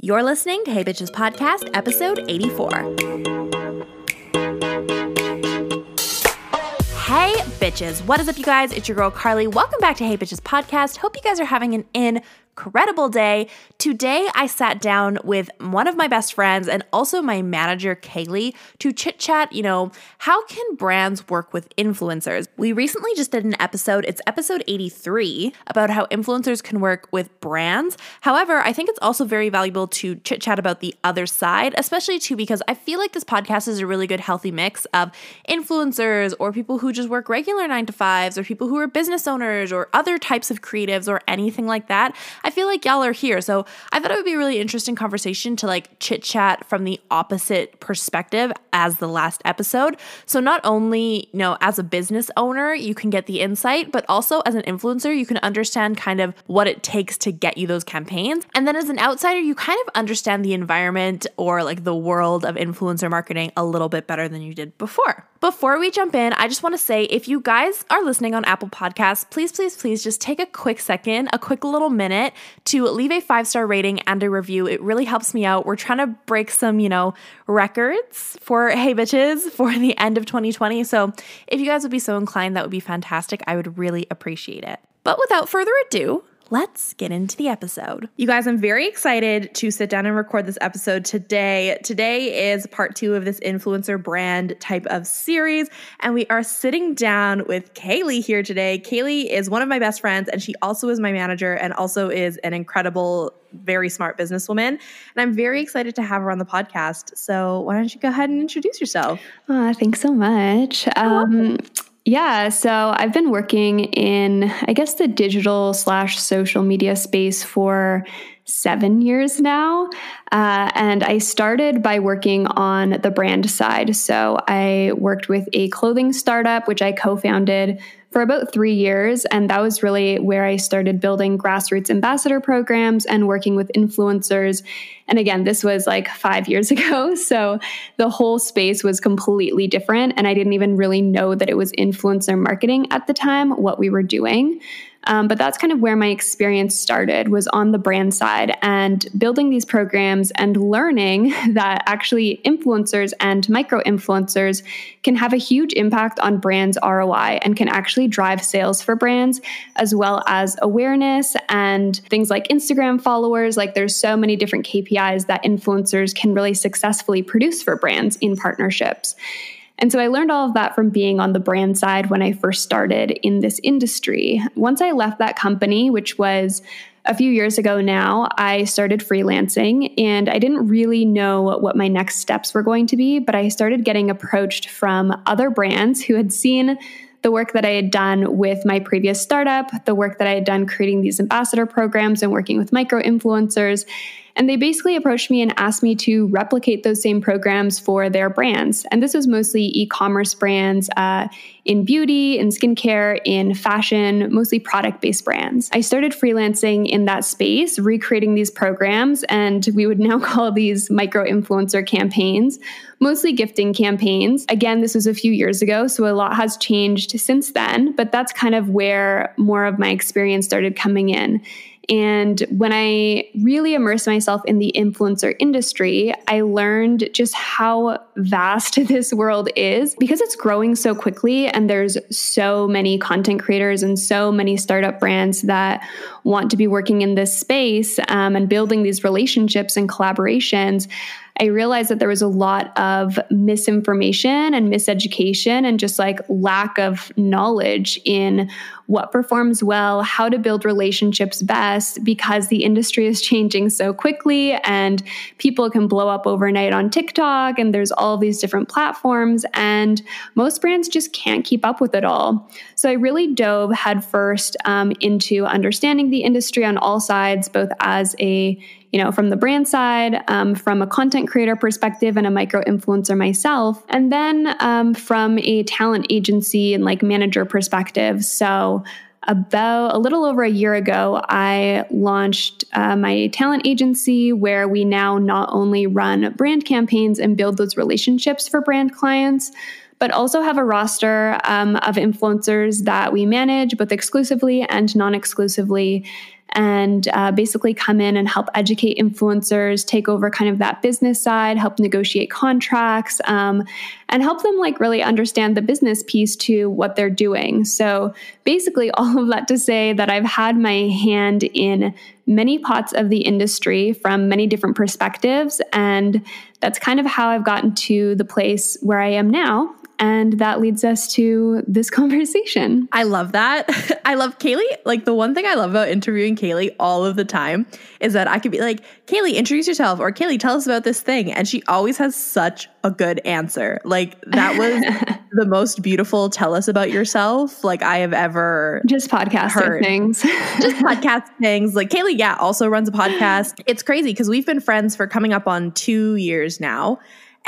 You're listening to Hey Bitches Podcast, episode 84. Hey bitches, what is up, you guys? It's your girl Carly. Welcome back to Hey Bitches Podcast. Hope you guys are having an in incredible day. Today, I sat down with one of my best friends and also my manager, Kaylee, to chit chat. You know, how can brands work with influencers? We recently just did an episode, it's episode 83, about how influencers can work with brands. However, I think it's also very valuable to chit chat about the other side, especially too, because I feel like this podcast is a really good, healthy mix of influencers or people who just work regular nine to fives or people who are business owners or other types of creatives or anything like that. Feel like y'all are here. So I thought it would be a really interesting conversation to like chit chat from the opposite perspective as the last episode. So not only, you know, as a business owner, you can get the insight, but also as an influencer, you can understand kind of what it takes to get you those campaigns. And then as an outsider, you kind of understand the environment or like the world of influencer marketing a little bit better than you did before. Before we jump in, I just want to say if you guys are listening on Apple Podcasts, please, please, please just take a quick second, a quick little minute to leave a five star rating and a review. It really helps me out. We're trying to break some, you know, records for Hey Bitches for the end of 2020. So if you guys would be so inclined, that would be fantastic. I would really appreciate it. But without further ado, let's get into the episode. You guys, I'm very excited to sit down and record this episode today. Today is part two of this influencer brand type of series, and we are sitting down with Kaylee here today. Kaylee is one of my best friends, and she also is my manager and also is an incredible very smart businesswoman. And I'm very excited to have her on the podcast. So, why don't you go ahead and introduce yourself? Oh, thanks so much. Um, yeah, so I've been working in, I guess, the digital slash social media space for seven years now. Uh, and I started by working on the brand side. So I worked with a clothing startup, which I co founded for about three years. And that was really where I started building grassroots ambassador programs and working with influencers. And again, this was like five years ago. So the whole space was completely different. And I didn't even really know that it was influencer marketing at the time, what we were doing. Um, but that's kind of where my experience started was on the brand side and building these programs and learning that actually influencers and micro influencers can have a huge impact on brands ROI and can actually drive sales for brands as well as awareness and things like Instagram followers. Like there's so many different KPIs that influencers can really successfully produce for brands in partnerships. And so I learned all of that from being on the brand side when I first started in this industry. Once I left that company, which was a few years ago now, I started freelancing and I didn't really know what my next steps were going to be, but I started getting approached from other brands who had seen the work that I had done with my previous startup, the work that I had done creating these ambassador programs and working with micro influencers. And they basically approached me and asked me to replicate those same programs for their brands. And this was mostly e commerce brands uh, in beauty, in skincare, in fashion, mostly product based brands. I started freelancing in that space, recreating these programs, and we would now call these micro influencer campaigns, mostly gifting campaigns. Again, this was a few years ago, so a lot has changed since then, but that's kind of where more of my experience started coming in. And when I really immersed myself in the influencer industry, I learned just how vast this world is because it's growing so quickly and there's so many content creators and so many startup brands that want to be working in this space um, and building these relationships and collaborations. I realized that there was a lot of misinformation and miseducation and just like lack of knowledge in what performs well, how to build relationships best, because the industry is changing so quickly and people can blow up overnight on TikTok and there's all these different platforms, and most brands just can't keep up with it all. So I really dove headfirst um, into understanding the industry on all sides, both as a you know, from the brand side, um, from a content creator perspective, and a micro influencer myself, and then um, from a talent agency and like manager perspective. So, about a little over a year ago, I launched uh, my talent agency where we now not only run brand campaigns and build those relationships for brand clients, but also have a roster um, of influencers that we manage both exclusively and non exclusively and uh, basically come in and help educate influencers, take over kind of that business side, help negotiate contracts, um, and help them like really understand the business piece to what they're doing. So basically, all of that to say that I've had my hand in many pots of the industry from many different perspectives. And that's kind of how I've gotten to the place where I am now. And that leads us to this conversation. I love that. I love Kaylee. Like the one thing I love about interviewing Kaylee all of the time is that I could be like, Kaylee, introduce yourself, or Kaylee, tell us about this thing. And she always has such a good answer. Like that was the most beautiful tell us about yourself like I have ever just podcasting heard. things. just podcast things. Like Kaylee, yeah, also runs a podcast. It's crazy because we've been friends for coming up on two years now.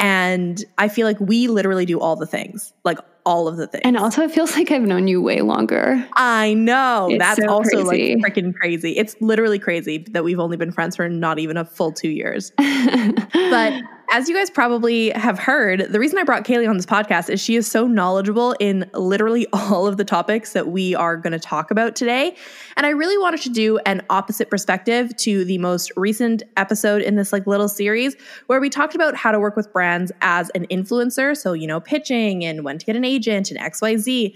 And I feel like we literally do all the things, like all of the things. And also, it feels like I've known you way longer. I know. It's That's so also crazy. like freaking crazy. It's literally crazy that we've only been friends for not even a full two years. but as you guys probably have heard, the reason I brought Kaylee on this podcast is she is so knowledgeable in literally all of the topics that we are going to talk about today. And I really wanted to do an opposite perspective to the most recent episode in this like little series where we talked about how to work with brands as an influencer. So, you know, pitching and when to get an agent and XYZ.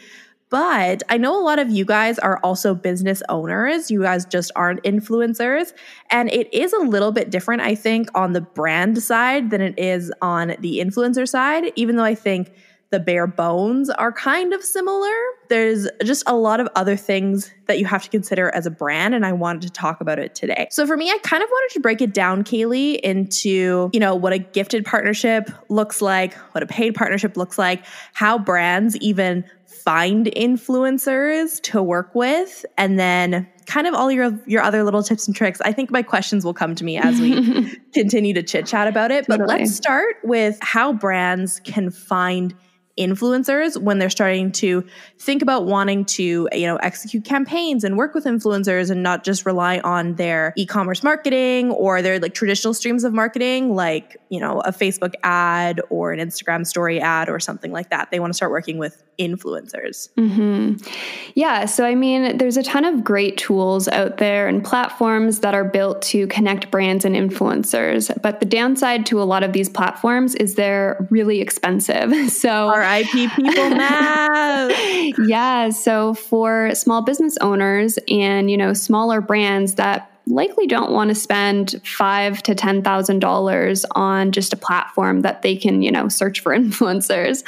But I know a lot of you guys are also business owners. You guys just aren't influencers. And it is a little bit different, I think, on the brand side than it is on the influencer side, even though I think the bare bones are kind of similar. There's just a lot of other things that you have to consider as a brand, and I wanted to talk about it today. So for me, I kind of wanted to break it down, Kaylee, into you know what a gifted partnership looks like, what a paid partnership looks like, how brands even find influencers to work with and then kind of all your your other little tips and tricks. I think my questions will come to me as we continue to chit chat about it. But totally. let's start with how brands can find influencers when they're starting to think about wanting to you know execute campaigns and work with influencers and not just rely on their e-commerce marketing or their like traditional streams of marketing like you know a facebook ad or an instagram story ad or something like that. They want to start working with influencers. Mm-hmm. yeah so i mean there's a ton of great tools out there and platforms that are built to connect brands and influencers but the downside to a lot of these platforms is they're really expensive. So RIP people now. yeah. So for small business owners and, you know, smaller brands that likely don't want to spend five to ten thousand dollars on just a platform that they can, you know, search for influencers.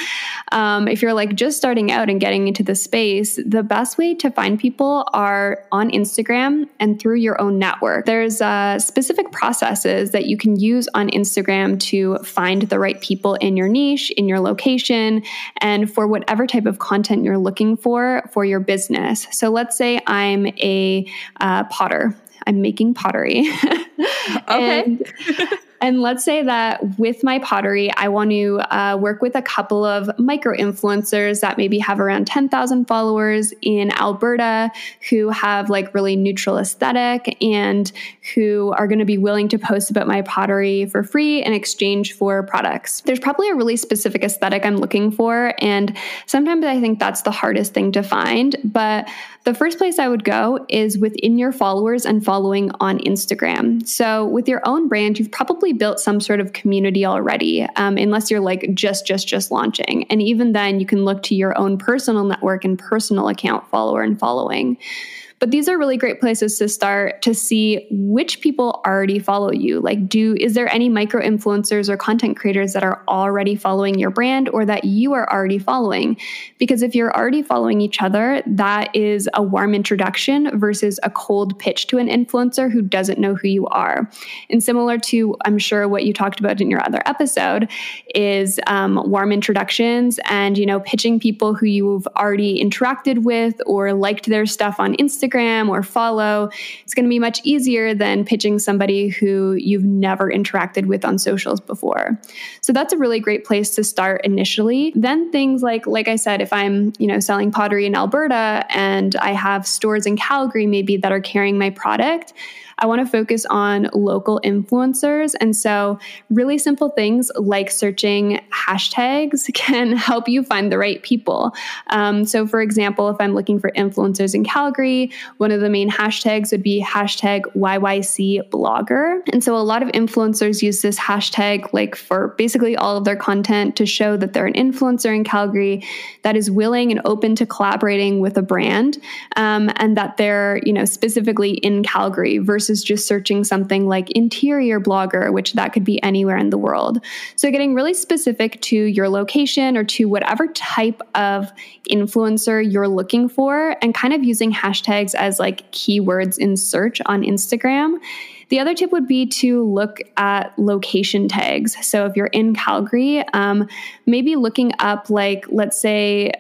Um, if you're like just starting out and getting into the space, the best way to find people are on Instagram and through your own network. There's uh, specific processes that you can use on Instagram to find the right people in your niche, in your location, and for whatever type of content you're looking for for your business. So let's say I'm a uh, potter I'm making pottery. okay. and, and let's say that with my pottery, I want to uh, work with a couple of micro influencers that maybe have around 10,000 followers in Alberta who have like really neutral aesthetic and who are going to be willing to post about my pottery for free in exchange for products. There's probably a really specific aesthetic I'm looking for. And sometimes I think that's the hardest thing to find. But the first place I would go is within your followers and following on Instagram. So, with your own brand, you've probably built some sort of community already, um, unless you're like just, just, just launching. And even then, you can look to your own personal network and personal account follower and following. But these are really great places to start to see which people already follow you. Like, do is there any micro influencers or content creators that are already following your brand or that you are already following? Because if you're already following each other, that is a warm introduction versus a cold pitch to an influencer who doesn't know who you are. And similar to, I'm sure, what you talked about in your other episode is um, warm introductions and, you know, pitching people who you've already interacted with or liked their stuff on Instagram Instagram or follow, it's going to be much easier than pitching somebody who you've never interacted with on socials before. So that's a really great place to start initially. Then things like like I said if I'm, you know, selling pottery in Alberta and I have stores in Calgary maybe that are carrying my product, I want to focus on local influencers. And so, really simple things like searching hashtags can help you find the right people. Um, so, for example, if I'm looking for influencers in Calgary, one of the main hashtags would be hashtag YYC blogger. And so, a lot of influencers use this hashtag like for basically all of their content to show that they're an influencer in Calgary that is willing and open to collaborating with a brand um, and that they're, you know, specifically in Calgary versus just searching something like interior blogger, which that could be anywhere in the world. So getting really specific to your location or to whatever type of influencer you're looking for and kind of using hashtags as like keywords in search on Instagram. The other tip would be to look at location tags. So if you're in Calgary, um, maybe looking up, like, let's say,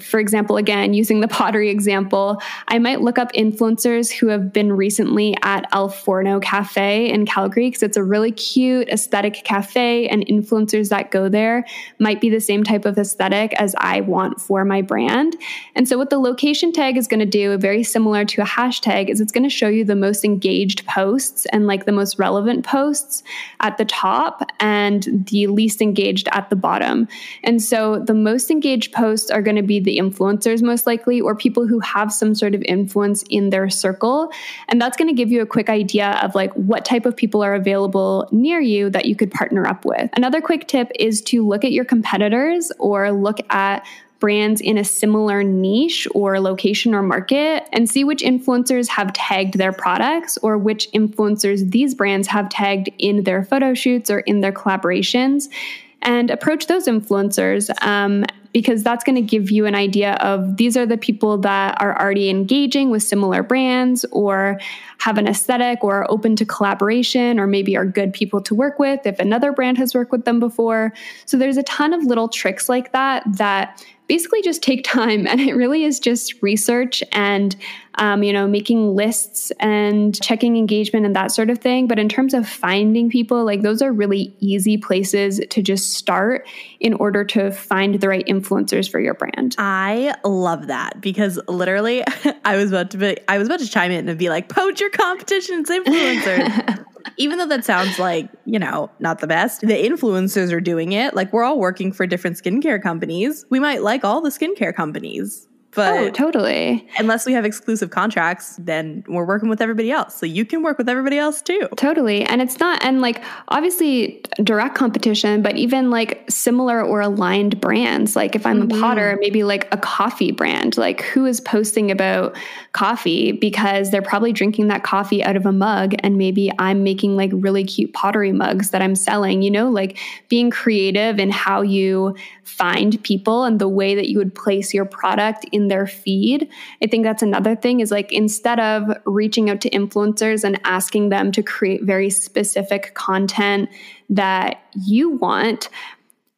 for example, again, using the pottery example, I might look up influencers who have been recently at El Forno Cafe in Calgary because it's a really cute aesthetic cafe, and influencers that go there might be the same type of aesthetic as I want for my brand. And so, what the location tag is going to do, very similar to a hashtag, is it's going to show you the most engaged posts and like the most relevant posts at the top and the least engaged at the bottom. And so, the most engaged posts are going to be the influencers most likely or people who have some sort of influence in their circle. And that's going to give you a quick idea of like what type of people are available near you that you could partner up with. Another quick tip is to look at your competitors or look at brands in a similar niche or location or market and see which influencers have tagged their products or which influencers these brands have tagged in their photo shoots or in their collaborations and approach those influencers um, because that's going to give you an idea of these are the people that are already engaging with similar brands or have an aesthetic or are open to collaboration or maybe are good people to work with if another brand has worked with them before. So there's a ton of little tricks like that that basically just take time and it really is just research and um, you know making lists and checking engagement and that sort of thing. But in terms of finding people like those are really easy places to just start in order to find the right influencers for your brand. I love that because literally i was about to be i was about to chime in and be like poach your competition's influencers even though that sounds like, you know, not the best, the influencers are doing it. Like we're all working for different skincare companies. We might like all the skincare companies. But oh, totally. Unless we have exclusive contracts, then we're working with everybody else. So you can work with everybody else too. Totally. And it's not, and like obviously direct competition, but even like similar or aligned brands. Like if I'm mm-hmm. a potter, maybe like a coffee brand, like who is posting about coffee because they're probably drinking that coffee out of a mug. And maybe I'm making like really cute pottery mugs that I'm selling, you know, like being creative in how you find people and the way that you would place your product in their feed. I think that's another thing is like instead of reaching out to influencers and asking them to create very specific content that you want,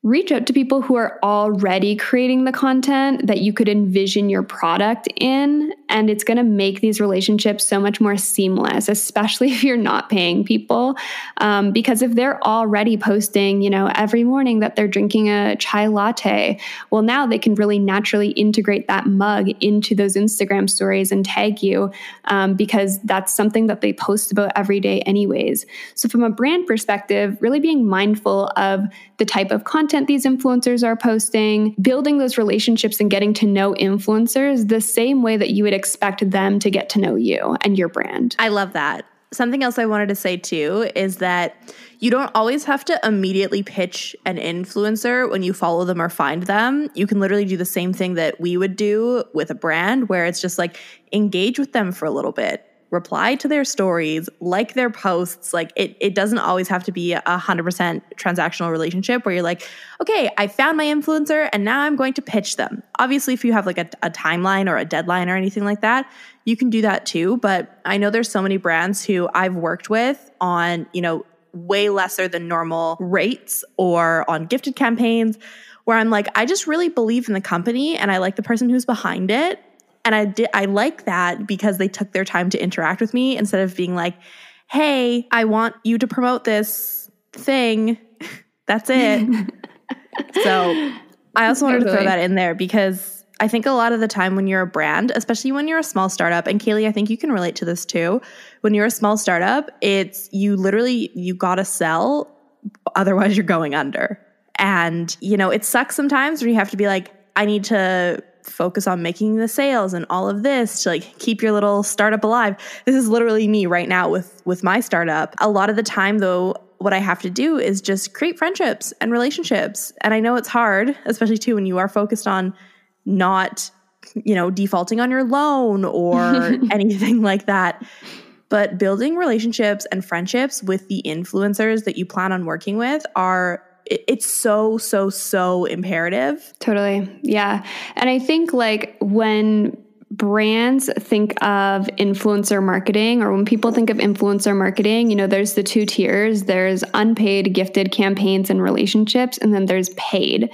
reach out to people who are already creating the content that you could envision your product in. And it's going to make these relationships so much more seamless, especially if you're not paying people. Um, because if they're already posting, you know, every morning that they're drinking a chai latte, well, now they can really naturally integrate that mug into those Instagram stories and tag you um, because that's something that they post about every day, anyways. So, from a brand perspective, really being mindful of the type of content these influencers are posting, building those relationships and getting to know influencers the same way that you would expect them to get to know you and your brand. I love that. Something else I wanted to say too is that you don't always have to immediately pitch an influencer when you follow them or find them. You can literally do the same thing that we would do with a brand where it's just like engage with them for a little bit reply to their stories, like their posts. Like it, it doesn't always have to be a hundred percent transactional relationship where you're like, okay, I found my influencer and now I'm going to pitch them. Obviously, if you have like a, a timeline or a deadline or anything like that, you can do that too. But I know there's so many brands who I've worked with on, you know, way lesser than normal rates or on gifted campaigns where I'm like, I just really believe in the company and I like the person who's behind it and I did I like that because they took their time to interact with me instead of being like, "Hey, I want you to promote this thing." That's it. so, I also wanted totally. to throw that in there because I think a lot of the time when you're a brand, especially when you're a small startup, and Kaylee, I think you can relate to this too. When you're a small startup, it's you literally you gotta sell, otherwise you're going under. And you know, it sucks sometimes when you have to be like, I need to focus on making the sales and all of this to like keep your little startup alive. This is literally me right now with with my startup. A lot of the time though, what I have to do is just create friendships and relationships. And I know it's hard, especially too when you are focused on not, you know, defaulting on your loan or anything like that. But building relationships and friendships with the influencers that you plan on working with are it's so so so imperative. Totally. Yeah. And I think like when brands think of influencer marketing or when people think of influencer marketing, you know, there's the two tiers. There's unpaid gifted campaigns and relationships and then there's paid.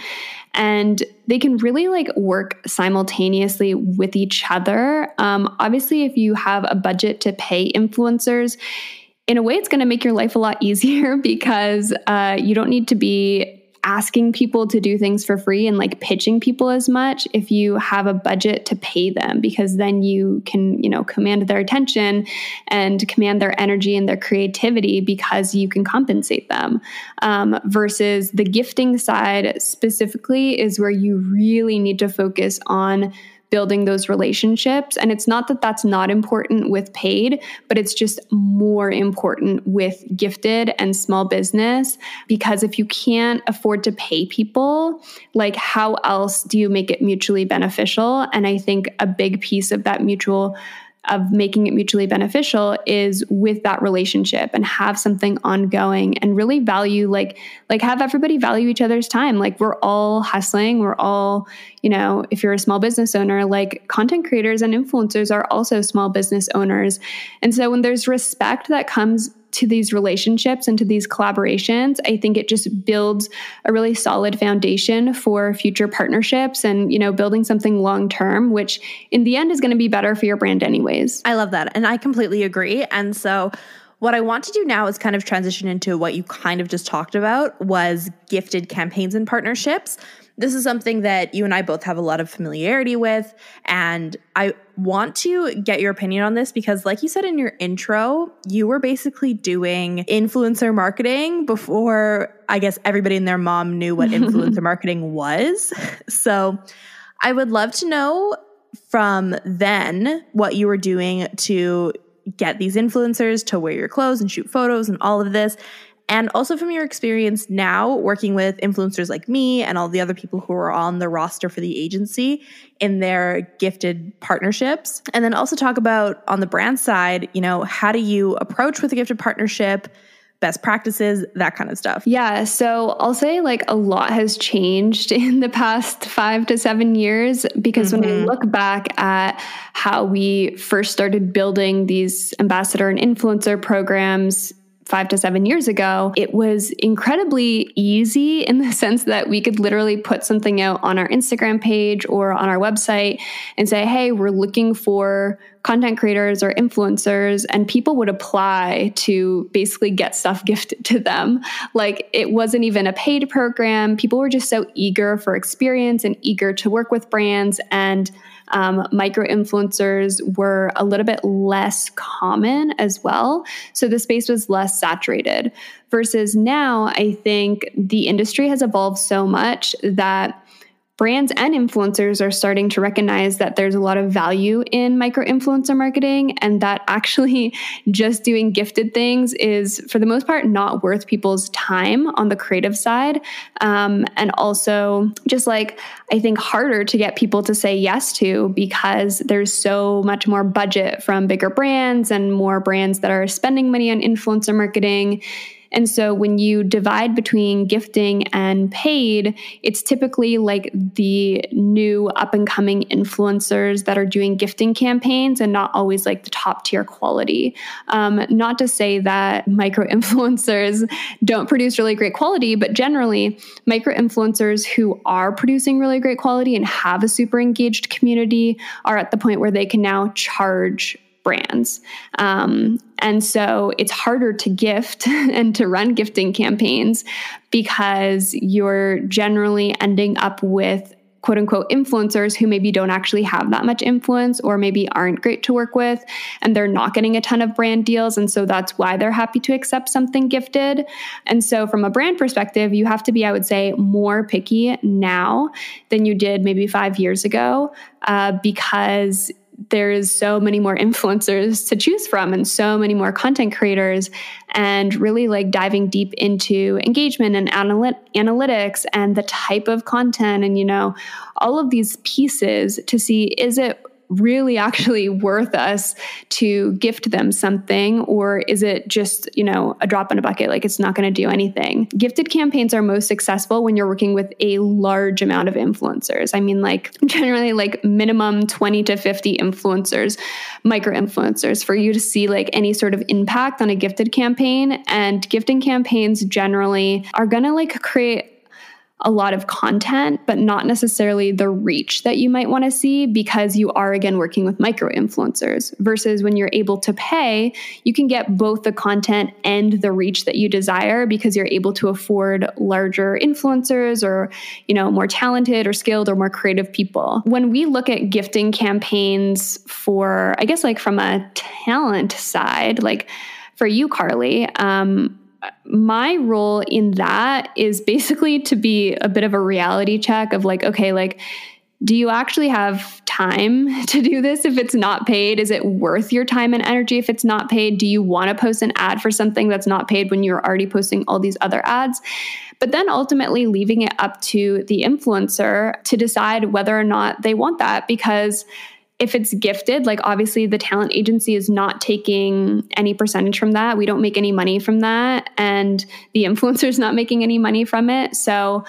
And they can really like work simultaneously with each other. Um, obviously, if you have a budget to pay influencers, in a way, it's going to make your life a lot easier because uh, you don't need to be asking people to do things for free and like pitching people as much if you have a budget to pay them because then you can you know command their attention and command their energy and their creativity because you can compensate them. Um, versus the gifting side specifically is where you really need to focus on building those relationships. And it's not that that's not important with paid, but it's just more important with gifted and small business. Because if you can't afford to pay people, like how else do you make it mutually beneficial? And I think a big piece of that mutual of making it mutually beneficial is with that relationship and have something ongoing and really value like like have everybody value each other's time. Like we're all hustling. We're all you know if you're a small business owner like content creators and influencers are also small business owners. And so when there's respect that comes to these relationships and to these collaborations, I think it just builds a really solid foundation for future partnerships and, you know, building something long term, which in the end is going to be better for your brand anyways. I love that. And I completely agree. And so what I want to do now is kind of transition into what you kind of just talked about was gifted campaigns and partnerships this is something that you and I both have a lot of familiarity with. And I want to get your opinion on this because, like you said in your intro, you were basically doing influencer marketing before I guess everybody and their mom knew what influencer marketing was. So I would love to know from then what you were doing to get these influencers to wear your clothes and shoot photos and all of this. And also from your experience now working with influencers like me and all the other people who are on the roster for the agency in their gifted partnerships. And then also talk about on the brand side, you know, how do you approach with a gifted partnership? best practices, that kind of stuff? Yeah. So I'll say like a lot has changed in the past five to seven years because mm-hmm. when I mm-hmm. look back at how we first started building these ambassador and influencer programs five to seven years ago, it was incredibly easy in the sense that we could literally put something out on our Instagram page or on our website and say, hey, we're looking for content creators or influencers, and people would apply to basically get stuff gifted to them. Like it wasn't even a paid program. People were just so eager for experience and eager to work with brands and um, micro influencers were a little bit less common as well. So the space was less saturated. Versus now, I think the industry has evolved so much that brands and influencers are starting to recognize that there's a lot of value in micro influencer marketing and that actually just doing gifted things is for the most part not worth people's time on the creative side. Um, and also just like i think harder to get people to say yes to because there's so much more budget from bigger brands and more brands that are spending money on influencer marketing and so when you divide between gifting and paid, it's typically like the new up and coming influencers that are doing gifting campaigns and not always like the top tier quality. Um, not to say that micro influencers don't produce really great quality, but generally, micro influencers who are producing really great quality and have a super engaged community are at the point where they can now charge brands. Um, and so it's harder to gift and to run gifting campaigns because you're generally ending up with quote unquote influencers who maybe don't actually have that much influence or maybe aren't great to work with and they're not getting a ton of brand deals. And so that's why they're happy to accept something gifted. And so, from a brand perspective, you have to be, I would say, more picky now than you did maybe five years ago uh, because there's so many more influencers to choose from and so many more content creators and really like diving deep into engagement and analyt- analytics and the type of content and you know all of these pieces to see is it really actually worth us to gift them something? Or is it just you know a drop in a bucket like it's not going to do anything? Gifted campaigns are most successful when you're working with a large amount of influencers. I mean like generally like minimum 20 to 50 influencers micro influencers for you to see like any sort of impact on a gifted campaign. And gifting campaigns generally are going to like create a lot of content, but not necessarily the reach that you might want to see because you are again working with micro influencers. Versus when you're able to pay, you can get both the content and the reach that you desire because you're able to afford larger influencers or, you know, more talented or skilled or more creative people. When we look at gifting campaigns for, I guess, like from a talent side, like for you, Carly, um, my role in that is basically to be a bit of a reality check of like, okay, like, do you actually have time to do this if it's not paid? Is it worth your time and energy if it's not paid? Do you want to post an ad for something that's not paid when you're already posting all these other ads? But then ultimately leaving it up to the influencer to decide whether or not they want that because if it's gifted, like obviously the talent agency is not taking any percentage from that. We don't make any money from that. And the influencer is not making any money from it. So,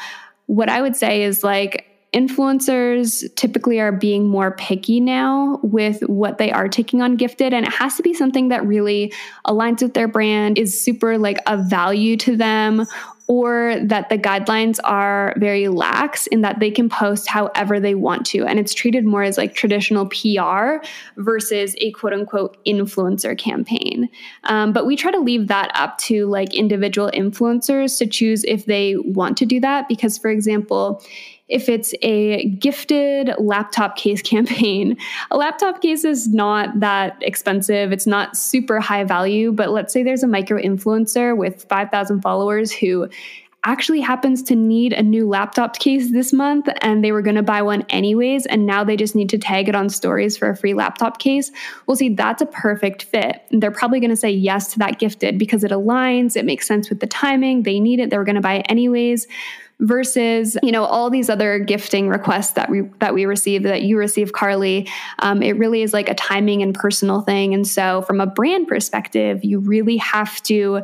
what I would say is like, influencers typically are being more picky now with what they are taking on gifted and it has to be something that really aligns with their brand is super like a value to them or that the guidelines are very lax in that they can post however they want to. And it's treated more as like traditional PR versus a quote unquote influencer campaign. Um, but we try to leave that up to like individual influencers to choose if they want to do that. Because, for example, if it's a gifted laptop case campaign, a laptop case is not that expensive. It's not super high value, but let's say there's a micro influencer with 5,000 followers who actually happens to need a new laptop case this month and they were going to buy one anyways and now they just need to tag it on stories for a free laptop case. Well see that's a perfect fit. They're probably going to say yes to that gifted because it aligns it makes sense with the timing they need it they were going to buy it anyways versus you know all these other gifting requests that we that we receive that you receive carly um, it really is like a timing and personal thing. And so from a brand perspective you really have to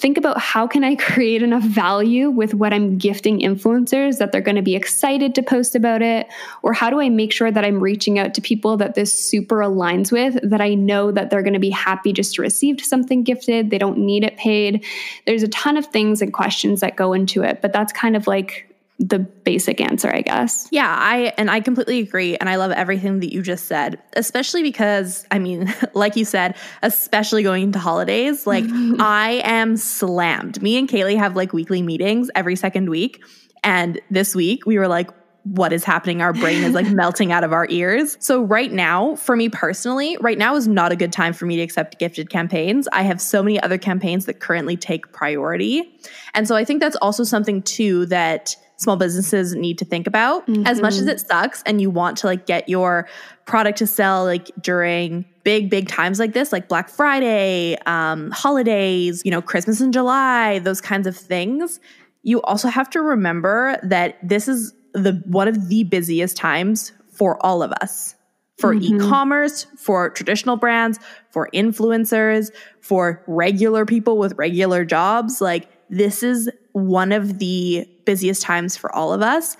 think about how can I create enough value with what I'm gifting influencers that they're going to be excited to post about it or how do I make sure that I'm reaching out to people that this super aligns with that I know that they're going to be happy just to receive something gifted, they don't need it paid. There's a ton of things and questions that go into it, but that's kind of like the basic answer, I guess. Yeah, I and I completely agree and I love everything that you just said, especially because I mean, like you said, especially going into holidays, like I am slammed. Me and Kaylee have like weekly meetings every second week, and this week we were like what is happening our brain is like melting out of our ears. So right now, for me personally, right now is not a good time for me to accept gifted campaigns. I have so many other campaigns that currently take priority. And so I think that's also something too that small businesses need to think about. Mm-hmm. As much as mm-hmm. it sucks and you want to like get your product to sell like during big big times like this like Black Friday, um holidays, you know, Christmas in July, those kinds of things, you also have to remember that this is the one of the busiest times for all of us for mm-hmm. e-commerce, for traditional brands, for influencers, for regular people with regular jobs. Like this is one of the busiest times for all of us.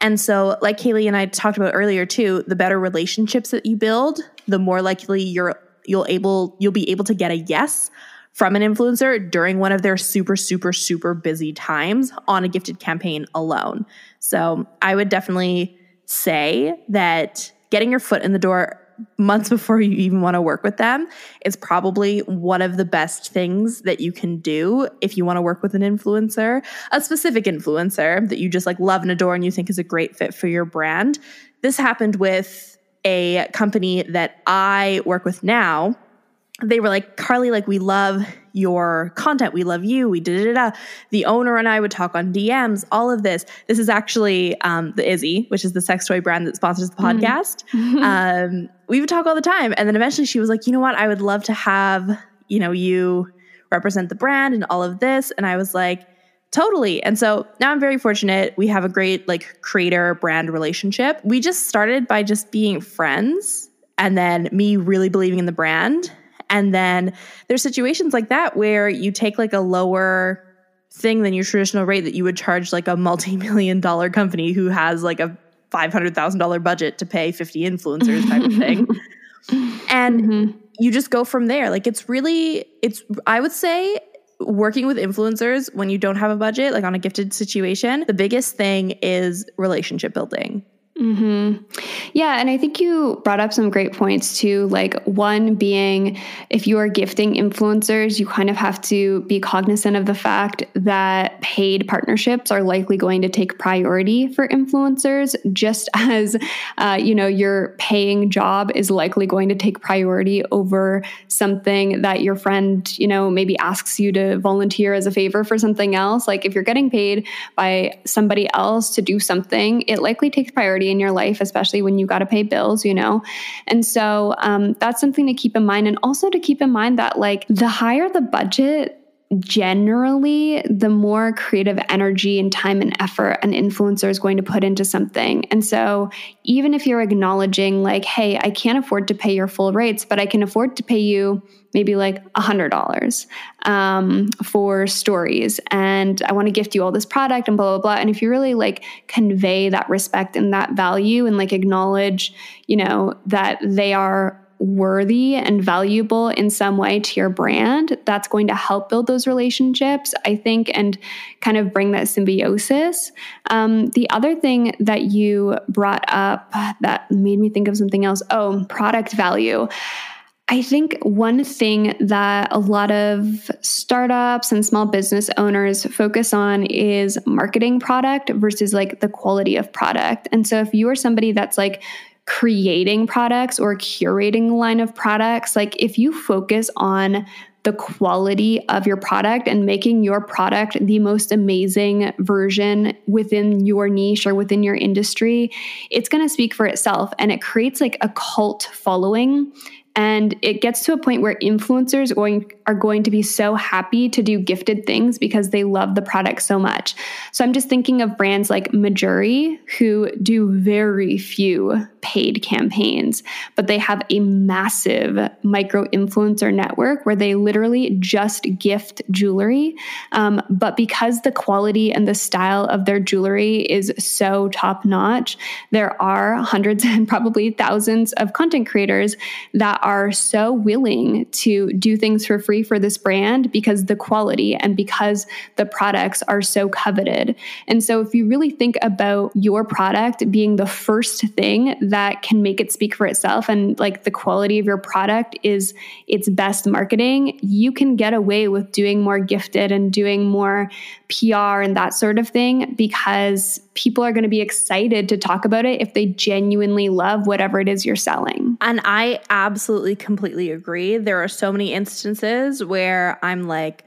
And so, like Kaylee and I talked about earlier too, the better relationships that you build, the more likely you're you'll able you'll be able to get a yes from an influencer during one of their super super super busy times on a gifted campaign alone. So, I would definitely say that getting your foot in the door months before you even want to work with them is probably one of the best things that you can do if you want to work with an influencer, a specific influencer that you just like love and adore and you think is a great fit for your brand. This happened with a company that I work with now. They were like, Carly, like, we love your content. We love you. We did it. The owner and I would talk on DMs, all of this. This is actually um, the Izzy, which is the sex toy brand that sponsors the mm-hmm. podcast. Mm-hmm. Um, we would talk all the time. And then eventually she was like, you know what? I would love to have, you know, you represent the brand and all of this. And I was like, Totally. And so now I'm very fortunate. We have a great like creator brand relationship. We just started by just being friends and then me really believing in the brand and then there's situations like that where you take like a lower thing than your traditional rate that you would charge like a multi-million dollar company who has like a $500,000 budget to pay 50 influencers type of thing. and mm-hmm. you just go from there. Like it's really it's I would say working with influencers when you don't have a budget like on a gifted situation, the biggest thing is relationship building. Hmm. Yeah, and I think you brought up some great points too. Like one being, if you are gifting influencers, you kind of have to be cognizant of the fact that paid partnerships are likely going to take priority for influencers, just as uh, you know your paying job is likely going to take priority over something that your friend, you know, maybe asks you to volunteer as a favor for something else. Like if you're getting paid by somebody else to do something, it likely takes priority in your life, especially when you got to pay bills, you know? And so um, that's something to keep in mind. And also to keep in mind that, like, the higher the budget, generally, the more creative energy and time and effort an influencer is going to put into something. And so, even if you're acknowledging, like, hey, I can't afford to pay your full rates, but I can afford to pay you maybe like a hundred dollars um, for stories and i want to gift you all this product and blah blah blah and if you really like convey that respect and that value and like acknowledge you know that they are worthy and valuable in some way to your brand, that's going to help build those relationships, I think, and kind of bring that symbiosis. Um, the other thing that you brought up that made me think of something else oh, product value. I think one thing that a lot of startups and small business owners focus on is marketing product versus like the quality of product. And so if you are somebody that's like creating products or curating a line of products, like if you focus on the quality of your product and making your product the most amazing version within your niche or within your industry, it's going to speak for itself and it creates like a cult following and it gets to a point where influencers are going to be so happy to do gifted things because they love the product so much. So I'm just thinking of brands like Mejuri, who do very few paid campaigns, but they have a massive micro influencer network where they literally just gift jewelry. Um, but because the quality and the style of their jewelry is so top notch, there are hundreds and probably thousands of content creators that are so willing to do things for free for this brand because the quality and because the products are so coveted. And so, if you really think about your product being the first thing can make it speak for itself and like the quality of your product is its best marketing, you can get away with doing more gifted and doing more PR and that sort of thing because people are going to be excited to talk about it if they genuinely love whatever it is you're selling. And I absolutely completely agree. There are so many instances where I'm like,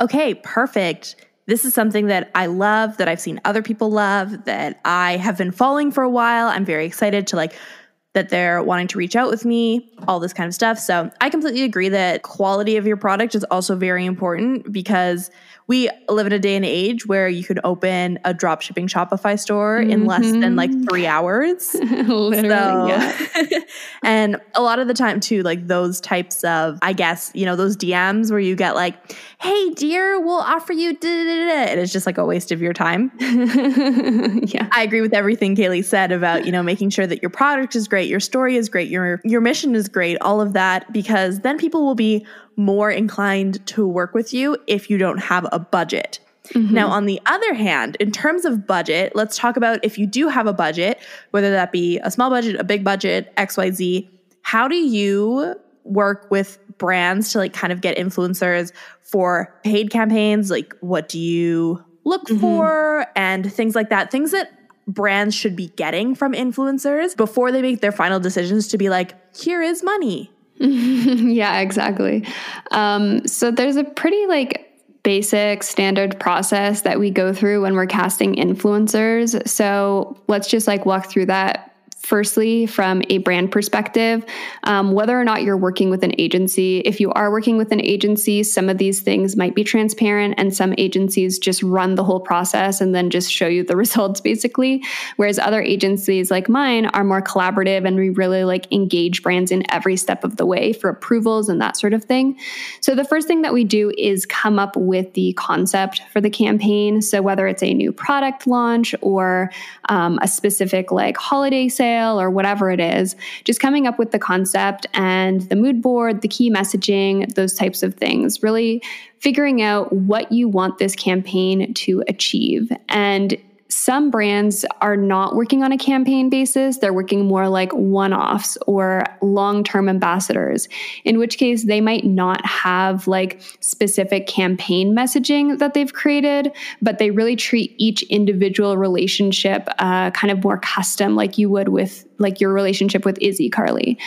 okay, perfect. This is something that I love, that I've seen other people love, that I have been following for a while. I'm very excited to like that they're wanting to reach out with me, all this kind of stuff. So I completely agree that quality of your product is also very important because we live in a day and age where you could open a drop shipping Shopify store mm-hmm. in less than like mm-hmm. three hours. Literally, so, yeah. and a lot of the time too, like those types of, I guess, you know, those DMs where you get like, hey dear, we'll offer you and it's just like a waste of your time. yeah. I agree with everything Kaylee said about, you know, making sure that your product is great, your story is great, your your mission is great, all of that, because then people will be more inclined to work with you if you don't have a budget. Mm-hmm. Now, on the other hand, in terms of budget, let's talk about if you do have a budget, whether that be a small budget, a big budget, XYZ, How do you work with brands to like kind of get influencers for paid campaigns? Like, what do you look mm-hmm. for and things like that? Things that brands should be getting from influencers before they make their final decisions to be like, here is money. yeah, exactly. Um, so there's a pretty like basic standard process that we go through when we're casting influencers. So let's just like walk through that firstly, from a brand perspective, um, whether or not you're working with an agency. If you are working with an agency, some of these things might be transparent, and some agencies just run the whole process and then just show you the results, basically. Whereas other agencies like mine are more collaborative and we really like engage brands in every step of the way for approvals and that sort of thing. So the first thing that we do is come up with the concept for the campaign. So whether it's a new product launch or um, a specific like holiday sale or whatever it is, just coming up with the concept and the mood board, the key messaging, those types of things, really figuring out what you want this campaign to achieve. And some brands are not working on a campaign basis. They're working more like one offs or long term ambassadors, in which case they might not have like specific campaign messaging that they've created, but they really treat each individual relationship uh, kind of more custom, like you would with like your relationship with Izzy Carly.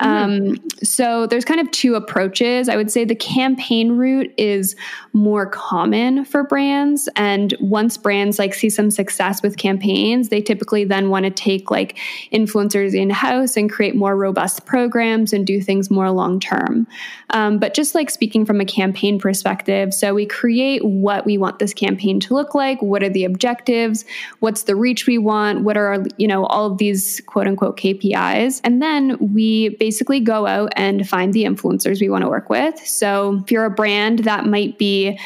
Mm-hmm. So there's kind of two approaches. I would say the campaign route is more common for brands. And once brands like see some success with campaigns, they typically then want to take like influencers in house and create more robust programs and do things more long term. Um, but just like speaking from a campaign perspective, so we create what we want this campaign to look like. What are the objectives? What's the reach we want? What are our, you know all of these quote unquote KPIs? And then we basically go out and find the influencers we want to work with. So if you're a brand that might be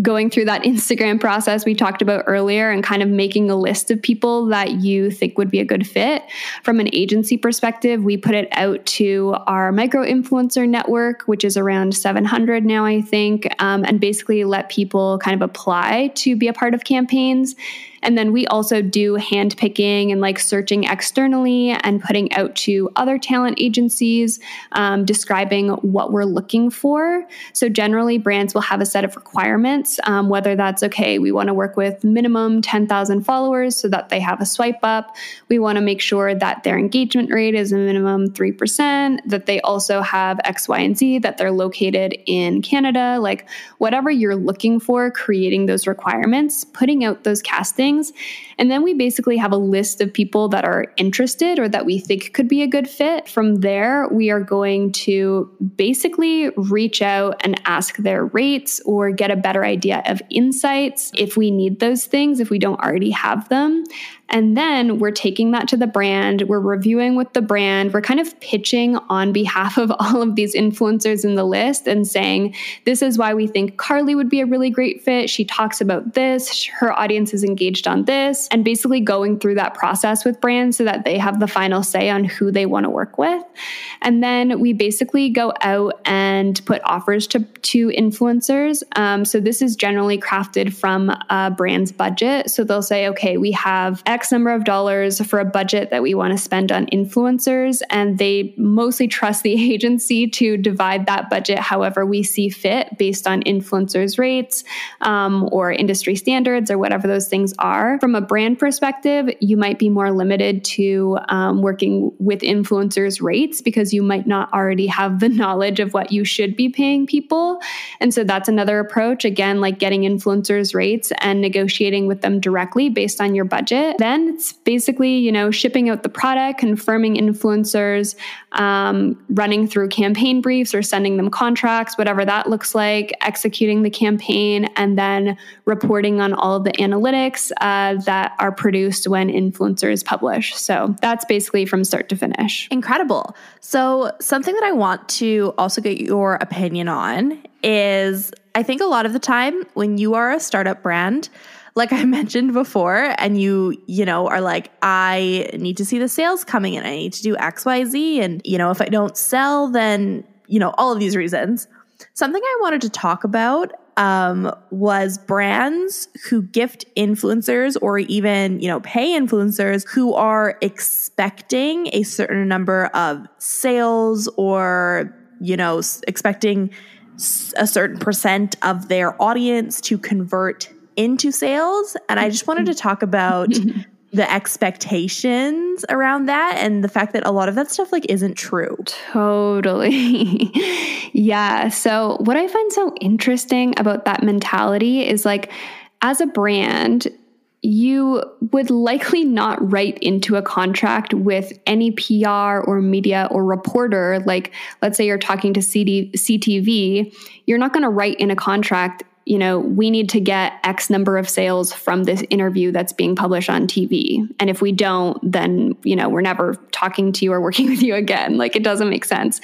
going through that Instagram process we talked about earlier and kind of making a list of people that you think would be a good fit. From an agency perspective, we put it out to our micro influencer network, which is around 700 now, I think, um, and basically let people kind of apply to be a part of campaigns. And then we also do hand picking and like searching externally and putting out to other talent agencies, um, describing what we're looking for. So generally, brands will have a set of requirements, um, whether that's okay, we want to work with minimum 10,000 followers so that they have a swipe up. We want to make sure that their engagement rate is a minimum 3%, that they also have X, Y, and Z, that they're located in Canada, like whatever you're looking for, creating those requirements, putting out those castings things. And then we basically have a list of people that are interested or that we think could be a good fit. From there, we are going to basically reach out and ask their rates or get a better idea of insights if we need those things, if we don't already have them. And then we're taking that to the brand, we're reviewing with the brand, we're kind of pitching on behalf of all of these influencers in the list and saying, this is why we think Carly would be a really great fit. She talks about this, her audience is engaged on this, and basically going through that process with brands so that they have the final say on who they want to work with. And then we basically go out and put offers to, to influencers. Um, so this is generally crafted from a brand's budget. So they'll say, okay, we have X X number of dollars for a budget that we want to spend on influencers. And they mostly trust the agency to divide that budget however we see fit based on influencers' rates um, or industry standards or whatever those things are. From a brand perspective, you might be more limited to um, working with influencers' rates because you might not already have the knowledge of what you should be paying people. And so that's another approach. Again, like getting influencers' rates and negotiating with them directly based on your budget. Then it's basically, you know, shipping out the product, confirming influencers, um, running through campaign briefs or sending them contracts, whatever that looks like, executing the campaign, and then reporting on all of the analytics uh, that are produced when influencers publish. So that's basically from start to finish. Incredible. So, something that I want to also get your opinion on is I think a lot of the time when you are a startup brand, like I mentioned before, and you, you know, are like, I need to see the sales coming in. I need to do XYZ. And, you know, if I don't sell, then, you know, all of these reasons. Something I wanted to talk about um, was brands who gift influencers or even, you know, pay influencers who are expecting a certain number of sales or, you know, expecting a certain percent of their audience to convert into sales. And I just wanted to mm-hmm. talk about the expectations around that and the fact that a lot of that stuff like isn't true. Totally. yeah. So what I find so interesting about that mentality is like as a brand, you would likely not write into a contract with any PR or media or reporter. Like, let's say you're talking to CD, CTV, you're not going to write in a contract you know, we need to get X number of sales from this interview that's being published on TV. And if we don't, then, you know, we're never talking to you or working with you again. Like it doesn't make sense.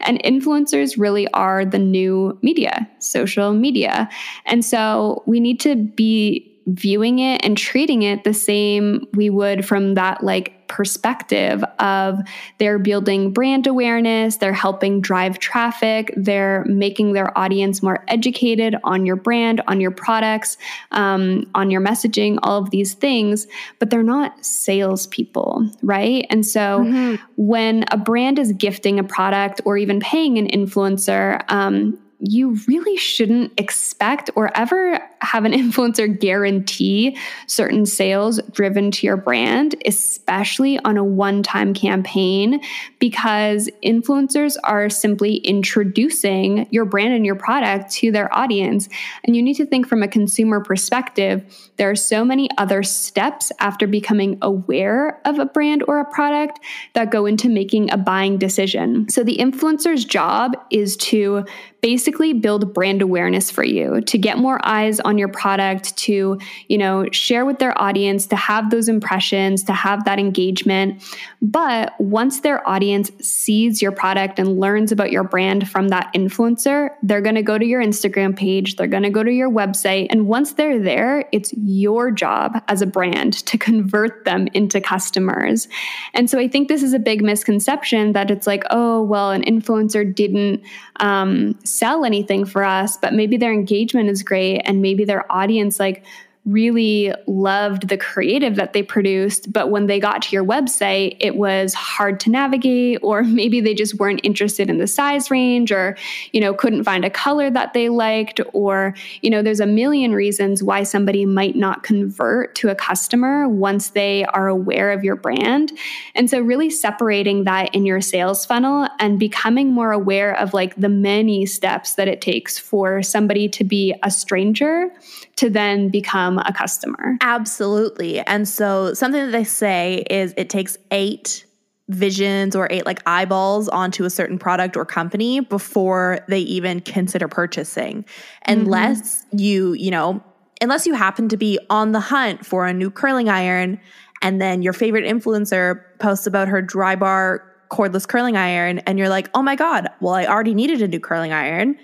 And influencers really are the new media, social media. And so we need to be viewing it and treating it the same we would from that like perspective of they're building brand awareness, they're helping drive traffic, they're making their audience more educated on your brand, on your products, um, on your messaging, all of these things, but they're not salespeople, right? And so mm-hmm. when a brand is gifting a product or even paying an influencer, um, you really shouldn't expect or ever have an influencer guarantee certain sales driven to your brand, especially on a one time campaign, because influencers are simply introducing your brand and your product to their audience. And you need to think from a consumer perspective. There are so many other steps after becoming aware of a brand or a product that go into making a buying decision. So the influencer's job is to basically build brand awareness for you, to get more eyes on your product, to, you know, share with their audience, to have those impressions, to have that engagement. But once their audience sees your product and learns about your brand from that influencer, they're going to go to your Instagram page, they're going to go to your website, and once they're there, it's your job as a brand to convert them into customers. And so I think this is a big misconception that it's like, oh, well, an influencer didn't um, sell anything for us, but maybe their engagement is great and maybe their audience like really loved the creative that they produced, but when they got to your website, it was hard to navigate, or maybe they just weren't interested in the size range, or, you know, couldn't find a color that they liked, or, you know, there's a million reasons why somebody might not convert to a customer once they are aware of your brand. And so, really separating that in your sales funnel and becoming more aware of like the many steps that it takes for somebody to be a stranger to then become a customer. Absolutely. And so something that they say is it takes eight visions or eight like eyeballs onto a certain product or company before they even consider purchasing. Mm-hmm. Unless you, you know, unless you happen to be on the hunt for a new curling iron and then your favorite influencer posts about her Drybar cordless curling iron and you're like, "Oh my god, well I already needed a new curling iron."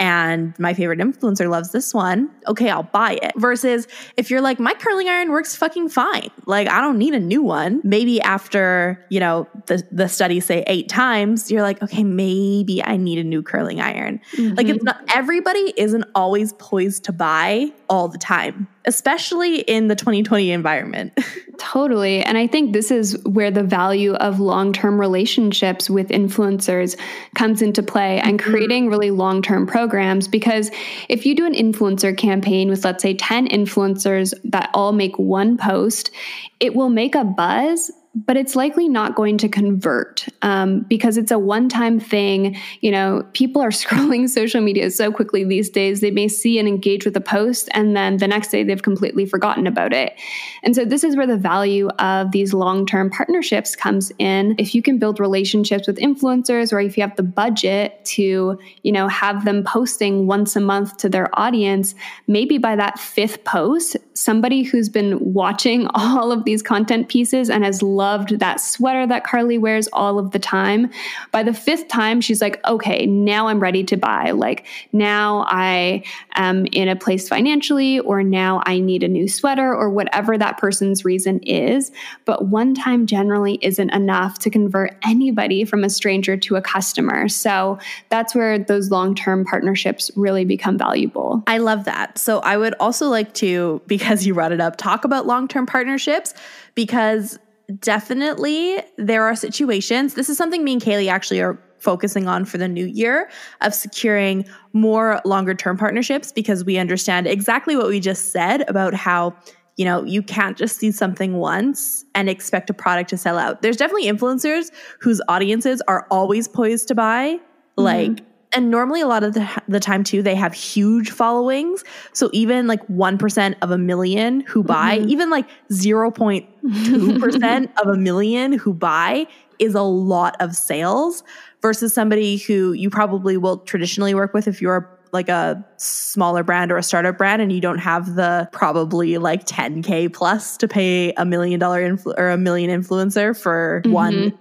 And my favorite influencer loves this one, okay, I'll buy it. Versus if you're like, my curling iron works fucking fine. Like, I don't need a new one. Maybe after, you know, the, the studies say eight times, you're like, okay, maybe I need a new curling iron. Mm-hmm. Like, it's not, everybody isn't always poised to buy all the time especially in the 2020 environment. totally. And I think this is where the value of long term relationships with influencers comes into play and mm-hmm. creating really long term programs. Because if you do an influencer campaign with, let's say, 10 influencers that all make one post, it will make a buzz but it's likely not going to convert um, because it's a one-time thing. You know, people are scrolling social media so quickly these days. They may see and engage with a post, and then the next day they've completely forgotten about it. And so this is where the value of these long-term partnerships comes in. If you can build relationships with influencers, or if you have the budget to, you know, have them posting once a month to their audience, maybe by that fifth post, somebody who's been watching all of these content pieces and has loved that sweater that Carly wears all of the time. By the fifth time, she's like, okay, now I'm ready to buy. Like, now I am in a place financially, or now I need a new sweater, or whatever that person's reason is. But one time generally isn't enough to convert anybody from a stranger to a customer. So that's where those long term partnerships really become valuable. I love that. So I would also like to, because you brought it up, talk about long term partnerships because definitely there are situations. This is something me and Kaylee actually are focusing on for the new year of securing more longer term partnerships because we understand exactly what we just said about how you know you can't just see something once and expect a product to sell out there's definitely influencers whose audiences are always poised to buy mm-hmm. And normally a lot of the, the time too they have huge followings so even like 1% of a million who buy mm-hmm. even like 0.2% of a million who buy is a lot of sales versus somebody who you probably will traditionally work with if you're like a smaller brand or a startup brand and you don't have the probably like 10k plus to pay a million dollar influ- or a million influencer for mm-hmm. one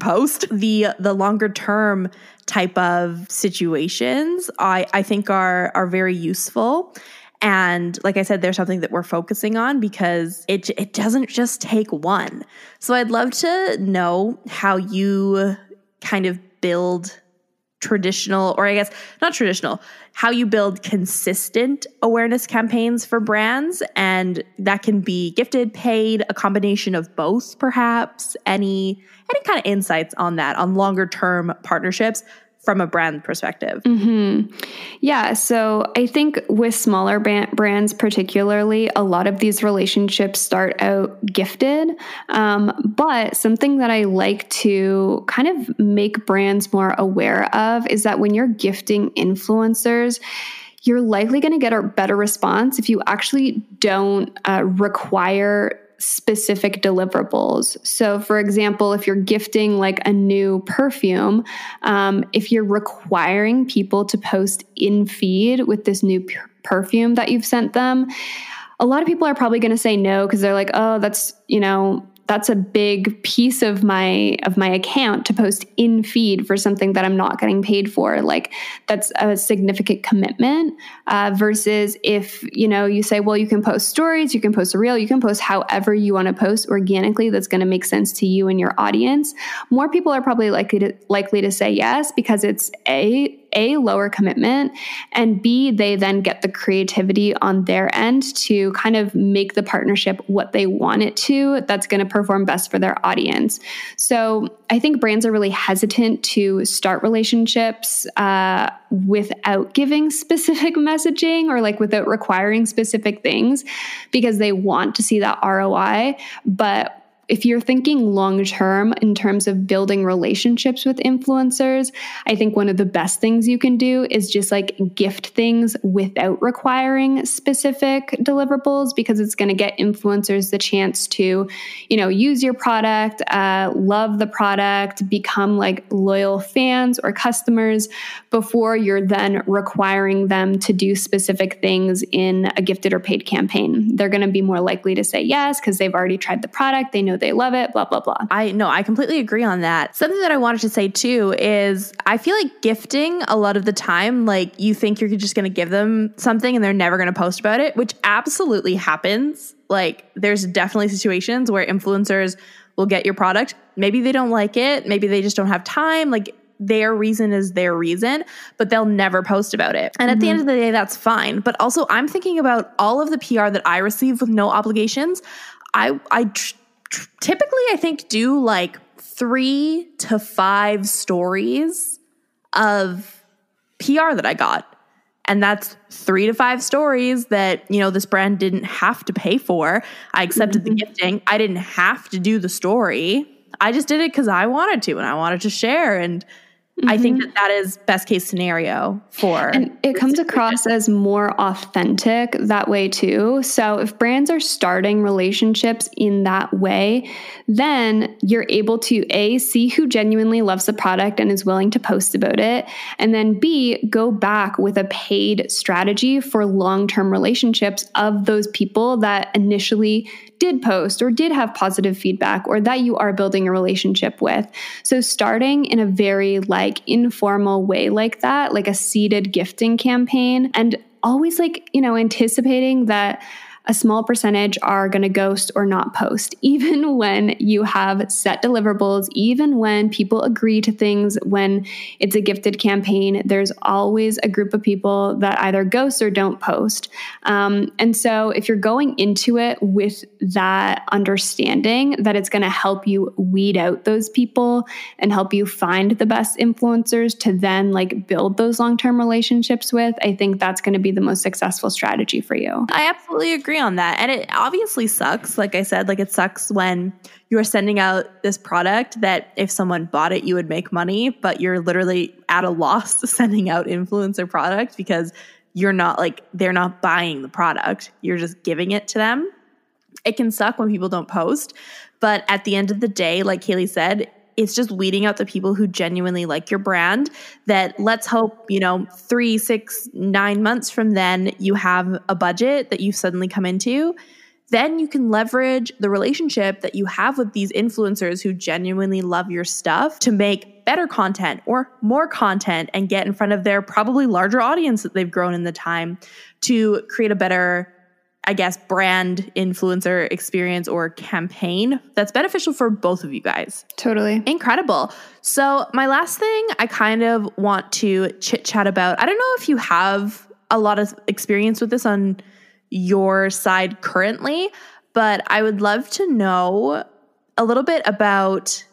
post the the longer term type of situations I, I think are are very useful. And like I said, there's something that we're focusing on because it it doesn't just take one. So I'd love to know how you kind of build traditional, or I guess not traditional, how you build consistent awareness campaigns for brands. And that can be gifted, paid, a combination of both, perhaps. Any any kind of insights on that, on longer term partnerships from a brand perspective? Mm-hmm. Yeah. So I think with smaller brands, particularly, a lot of these relationships start out gifted. Um, but something that I like to kind of make brands more aware of is that when you're gifting influencers, you're likely going to get a better response if you actually don't uh, require specific deliverables. So, for example, if you're gifting like a new perfume, um, if you're requiring people to post in feed with this new p- perfume that you've sent them, a lot of people are probably going to say no because they're like, oh, that's, you know, that's a big piece of my of my account to post in feed for something that i'm not getting paid for. Like that's a significant commitment uh, versus if you know you say well you can post stories you can post a reel you can post however you want to post organically that's going to make sense to you and your audience. More people are probably likely to likely to say yes because it's a a, lower commitment, and B, they then get the creativity on their end to kind of make the partnership what they want it to, that's going to perform best for their audience. So I think brands are really hesitant to start relationships uh, without giving specific messaging or like without requiring specific things because they want to see that ROI. But if you're thinking long term in terms of building relationships with influencers, I think one of the best things you can do is just like gift things without requiring specific deliverables because it's going to get influencers the chance to, you know, use your product, uh, love the product, become like loyal fans or customers before you're then requiring them to do specific things in a gifted or paid campaign. They're going to be more likely to say yes because they've already tried the product, they know they love it, blah, blah, blah. I know, I completely agree on that. Something that I wanted to say too is I feel like gifting a lot of the time, like you think you're just to give them something and they're never to post about it, which absolutely happens. Like there's definitely situations where influencers will get your product. Maybe they don't like it. Maybe they just don't have time. Like their reason is their reason, but they'll never post about it. And mm-hmm. at the end of the day, that's fine. But also, I'm thinking about all of the PR that I receive with no obligations. I I tr- typically I think do like three to five stories of PR that I got. And that's three to five stories that, you know, this brand didn't have to pay for. I accepted mm-hmm. the gifting. I didn't have to do the story. I just did it because I wanted to and I wanted to share. And Mm-hmm. I think mm-hmm. that that is best case scenario for. And it comes across as more authentic that way too. So if brands are starting relationships in that way, then you're able to A, see who genuinely loves the product and is willing to post about it. And then B, go back with a paid strategy for long term relationships of those people that initially did post or did have positive feedback or that you are building a relationship with. So starting in a very like informal way like that, like a seeded gifting campaign and always like, you know, anticipating that a small percentage are going to ghost or not post, even when you have set deliverables, even when people agree to things, when it's a gifted campaign, there's always a group of people that either ghost or don't post. Um, and so if you're going into it with that understanding that it's going to help you weed out those people and help you find the best influencers to then like build those long term relationships with, I think that's going to be the most successful strategy for you. I absolutely agree agree on that. And it obviously sucks. Like I said, like it sucks when you're sending out this product that if someone bought it, you would make money, but you're literally at a loss sending out influencer product because you're not like, they're not buying the product. You're just giving it to them. It can suck when people don't post. But at the end of the day, like Kaylee said, it's just weeding out the people who genuinely like your brand that let's hope you know three six nine months from then you have a budget that you suddenly come into. Then you can leverage the relationship that you have with these influencers who genuinely love your stuff to make better content or more content and get in front of their probably larger audience that they've grown in the time to create a better I guess, brand influencer experience or campaign that's beneficial for both of you guys. Totally. Incredible. So, my last thing I kind of want to chit chat about I don't know if you have a lot of experience with this on your side currently, but I would love to know a little bit about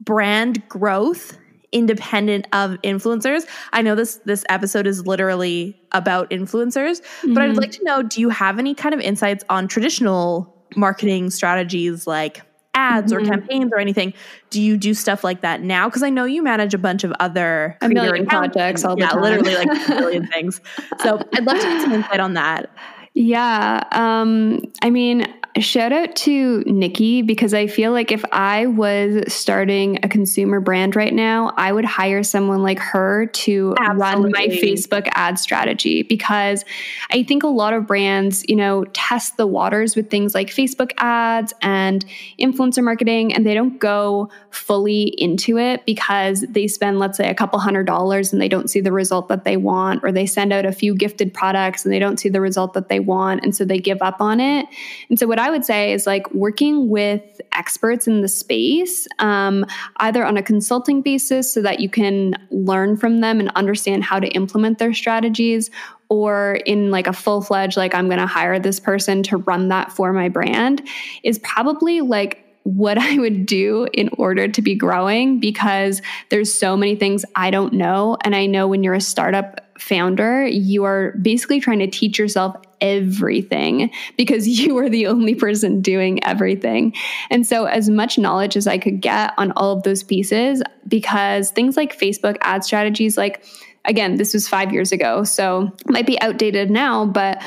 brand growth independent of influencers. I know this this episode is literally about influencers, mm-hmm. but I'd mm-hmm. like to know do you have any kind of insights on traditional marketing strategies like ads mm-hmm. or campaigns or anything? Do you do stuff like that now? Because I know you manage a bunch of other a million projects all yeah, the time. literally like a million things. So I'd love to get some insight on that. Yeah. Um, I mean, shout out to Nikki because I feel like if I was starting a consumer brand right now, I would hire someone like her to Absolutely. run my Facebook ad strategy because I think a lot of brands, you know, test the waters with things like Facebook ads and influencer marketing and they don't go fully into it because they spend let's say a couple hundred dollars and they don't see the result that they want or they send out a few gifted products and they don't see the result that they want and so they give up on it. And so what I would say is like working with experts in the space, um, either on a consulting basis so that you can learn from them and understand how to implement their strategies, or in like a full fledged, like I'm going to hire this person to run that for my brand, is probably like what I would do in order to be growing because there's so many things I don't know. And I know when you're a startup founder, you are basically trying to teach yourself everything because you are the only person doing everything. And so, as much knowledge as I could get on all of those pieces, because things like Facebook ad strategies, like, again, this was five years ago, so might be outdated now, but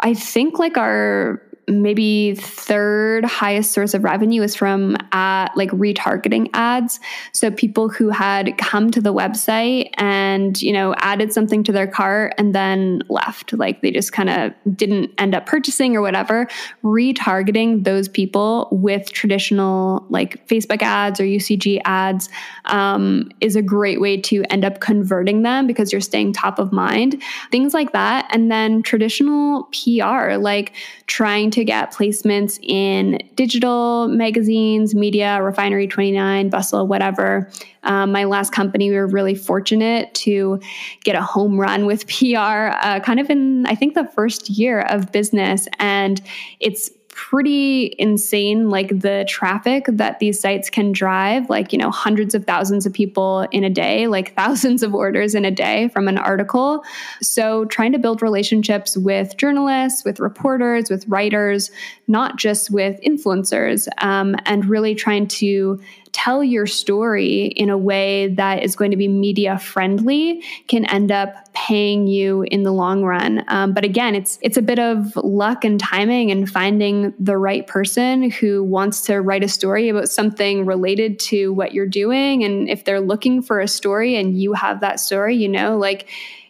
I think like our maybe third highest source of revenue is from uh, like retargeting ads. So people who had come to the website and you know added something to their cart and then left. Like they just kind of didn't end up purchasing or whatever. Retargeting those people with traditional like facebook ads or ucg ads um, is a great way to end up converting them because you're staying top of mind. Things like that. And then traditional pr like trying to to get placements in digital magazines, media, Refinery 29, Bustle, whatever. Um, my last company, we were really fortunate to get a home run with PR uh, kind of in, I think, the first year of business. And it's pretty insane like the traffic that these sites can drive like you know hundreds of thousands of people in a day like thousands of orders in a day from an article. So trying to build relationships with journalists with reporters with writers not just with influencers um, and really trying to tell your story in a way that is going to be media friendly can end up paying you in the long run. Um, but again, it's it's a bit of luck and timing and finding the right person who wants to write a story about something related to what you're doing. And if they're looking for a story and you have that story, you know, like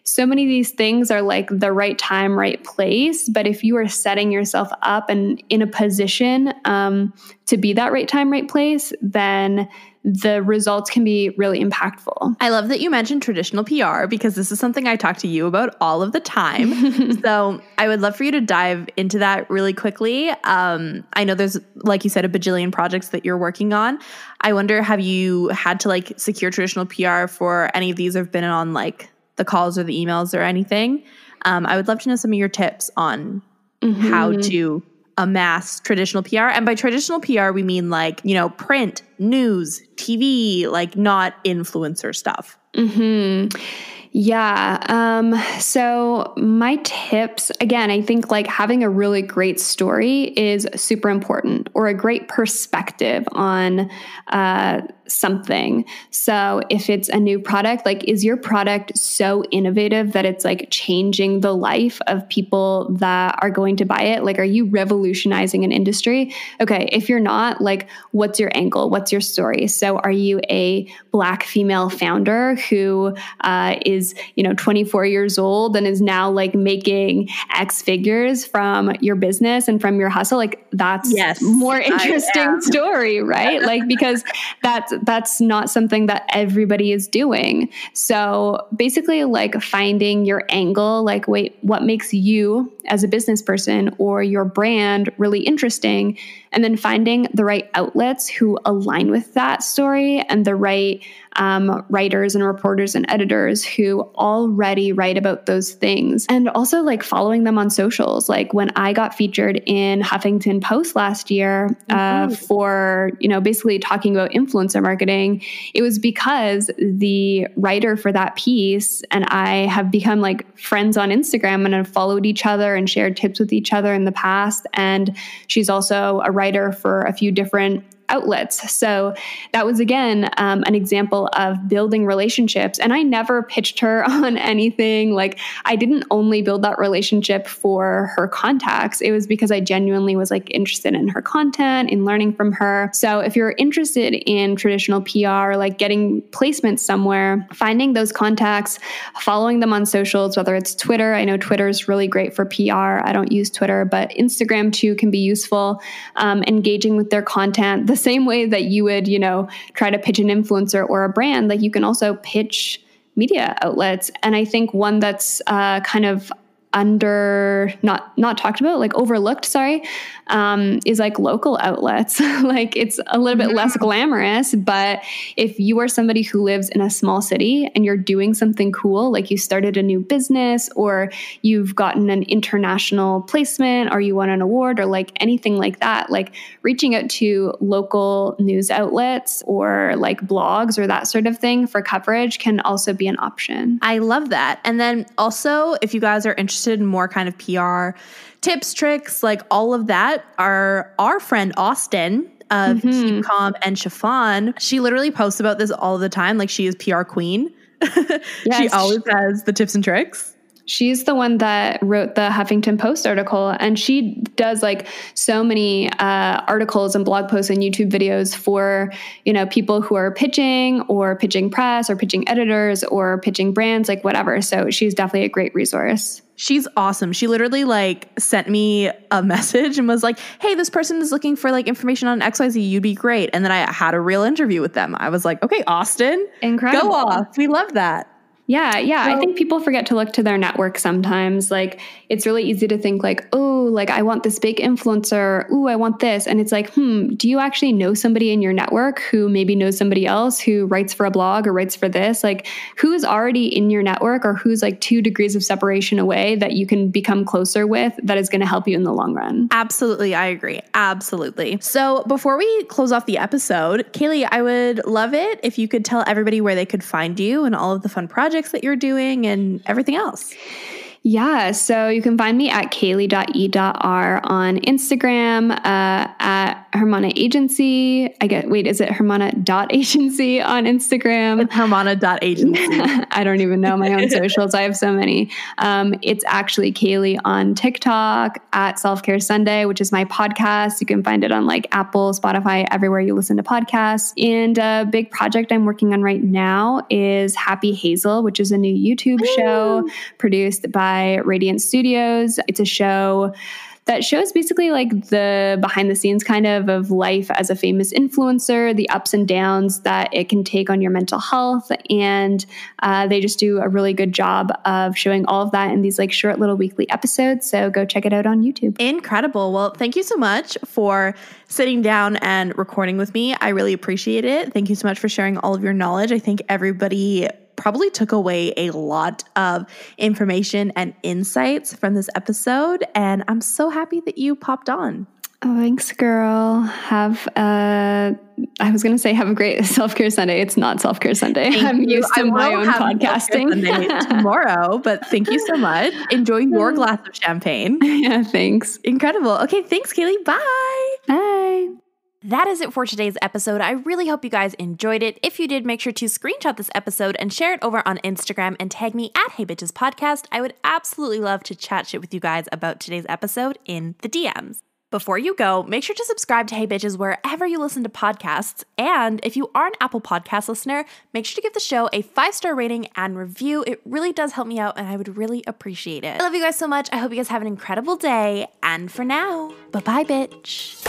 so many of these things are like the right time, right place. But if you are setting yourself up and in a position um, to be that right time, right place, then the results can be really impactful. I love that you mentioned traditional PR because this is something I talk to you about all of the time. so I would love for you to dive into that really quickly. Um, I know there's, like you said, a bajillion projects that you're working on. I wonder, have you had to like secure traditional PR for any of these or have been on like the calls or the emails or anything. Um, I would love to know some of your tips on mm-hmm. how to amass traditional PR. And by traditional PR, we mean like, you know, print, news, TV, like not influencer stuff. Mm-hmm. Yeah. Um, so, my tips again, I think like having a really great story is super important or a great perspective on uh, something. So if it's a new product, like is your product so innovative that it's like changing the life of people that are going to buy it? Like are you revolutionizing an industry? Okay, if you're not, like what's your angle? What's your story? So are you a black female founder who uh, is, you know, 24 years old and is now like making X figures from your business and from your hustle? Like that's yes, more interesting story, right? like because that's that's not something that everybody is doing. So basically, like finding your angle, like, wait, what makes you as a business person or your brand really interesting? And then finding the right outlets who align with that story and the right um, writers and reporters and editors who already write about those things. And also like following them on socials. Like when I got featured in Huffington Post last year uh, mm-hmm. for, you know, basically talking about influencer marketing, it was because the writer for that piece and I have become like friends on Instagram and have followed each other and shared tips with each other in the past. And she's also a writer for a few different outlets. So that was again um, an example of building relationships. And I never pitched her on anything. Like I didn't only build that relationship for her contacts. It was because I genuinely was like interested in her content, in learning from her. So if you're interested in traditional PR, like getting placements somewhere, finding those contacts, following them on socials, whether it's Twitter. I know Twitter is really great for PR. I don't use Twitter, but Instagram too can be useful. Um, engaging with their content. The same way that you would, you know, try to pitch an influencer or a brand, like you can also pitch media outlets. And I think one that's uh, kind of under not not talked about like overlooked sorry um, is like local outlets. Like it's a little bit less glamorous but if you are somebody who lives in a small city and you're doing something cool like you started a new business or you've gotten an international placement or you won an award or like anything like that like reaching out to local news outlets or like blogs or that sort of thing for coverage can also be an option. I love that. And then also if you guys are interested interested in more kind of PR tips, tricks, like all of that, our our friend Austin of mm-hmm. Keep Calm and Chiffon, she literally posts about this all the time. Like she is PR queen. yes. she always has the tips and tricks. She's the one that wrote the Huffington Post article, and she does like so many uh, articles and blog posts and YouTube videos for you know people who are pitching or pitching press or pitching editors or pitching brands, like whatever. So she's definitely a great resource. She's awesome. She literally like sent me a message and was like, "Hey, this person is looking for like information on XYZ. You'd be great." And then I had a real interview with them. I was like, "Okay, Austin, incredible. Go off. We love that." Yeah, yeah. So, I think people forget to look to their network sometimes. Like it's really easy to think like, oh, like I want this big influencer. Ooh, I want this. And it's like, hmm, do you actually know somebody in your network who maybe knows somebody else who writes for a blog or writes for this? Like who's already in your network or who's like two degrees of separation away that you can become closer with that is going to help you in the long run? Absolutely. I agree. Absolutely. So before we close off the episode, Kaylee, I would love it if you could tell everybody where they could find you and all of the fun projects projects that you're doing and everything else. Yeah, so you can find me at kaylee.e.r on Instagram, uh, at Hermana Agency. I get, wait, is it Hermana dot agency on Instagram? It's Hermana dot agency. I don't even know my own socials. I have so many. Um, it's actually Kaylee on TikTok at Self Care Sunday, which is my podcast. You can find it on like Apple, Spotify, everywhere you listen to podcasts. And a big project I'm working on right now is Happy Hazel, which is a new YouTube show produced by Radiant Studios. It's a show that shows basically like the behind the scenes kind of of life as a famous influencer, the ups and downs that it can take on your mental health. And uh, they just do a really good job of showing all of that in these like short little weekly episodes. So go check it out on YouTube. Incredible. Well, thank you so much for sitting down and recording with me. I really appreciate it. Thank you so much for sharing all of your knowledge. I think everybody probably took away a lot of information and insights from this episode. And I'm so happy that you popped on. Oh, thanks, girl. Have uh I was gonna say have a great self care Sunday. It's not self care Sunday. Thank I'm you. used to I my own podcasting tomorrow, but thank you so much. Enjoy your glass of champagne. yeah, thanks. Incredible. Okay, thanks, Kaylee. Bye. Bye. That is it for today's episode. I really hope you guys enjoyed it. If you did, make sure to screenshot this episode and share it over on Instagram and tag me at Hey Bitches Podcast. I would absolutely love to chat shit with you guys about today's episode in the DMs. Before you go, make sure to subscribe to Hey Bitches wherever you listen to podcasts. And if you are an Apple Podcast listener, make sure to give the show a five star rating and review. It really does help me out, and I would really appreciate it. I love you guys so much. I hope you guys have an incredible day. And for now, bye bye, bitch.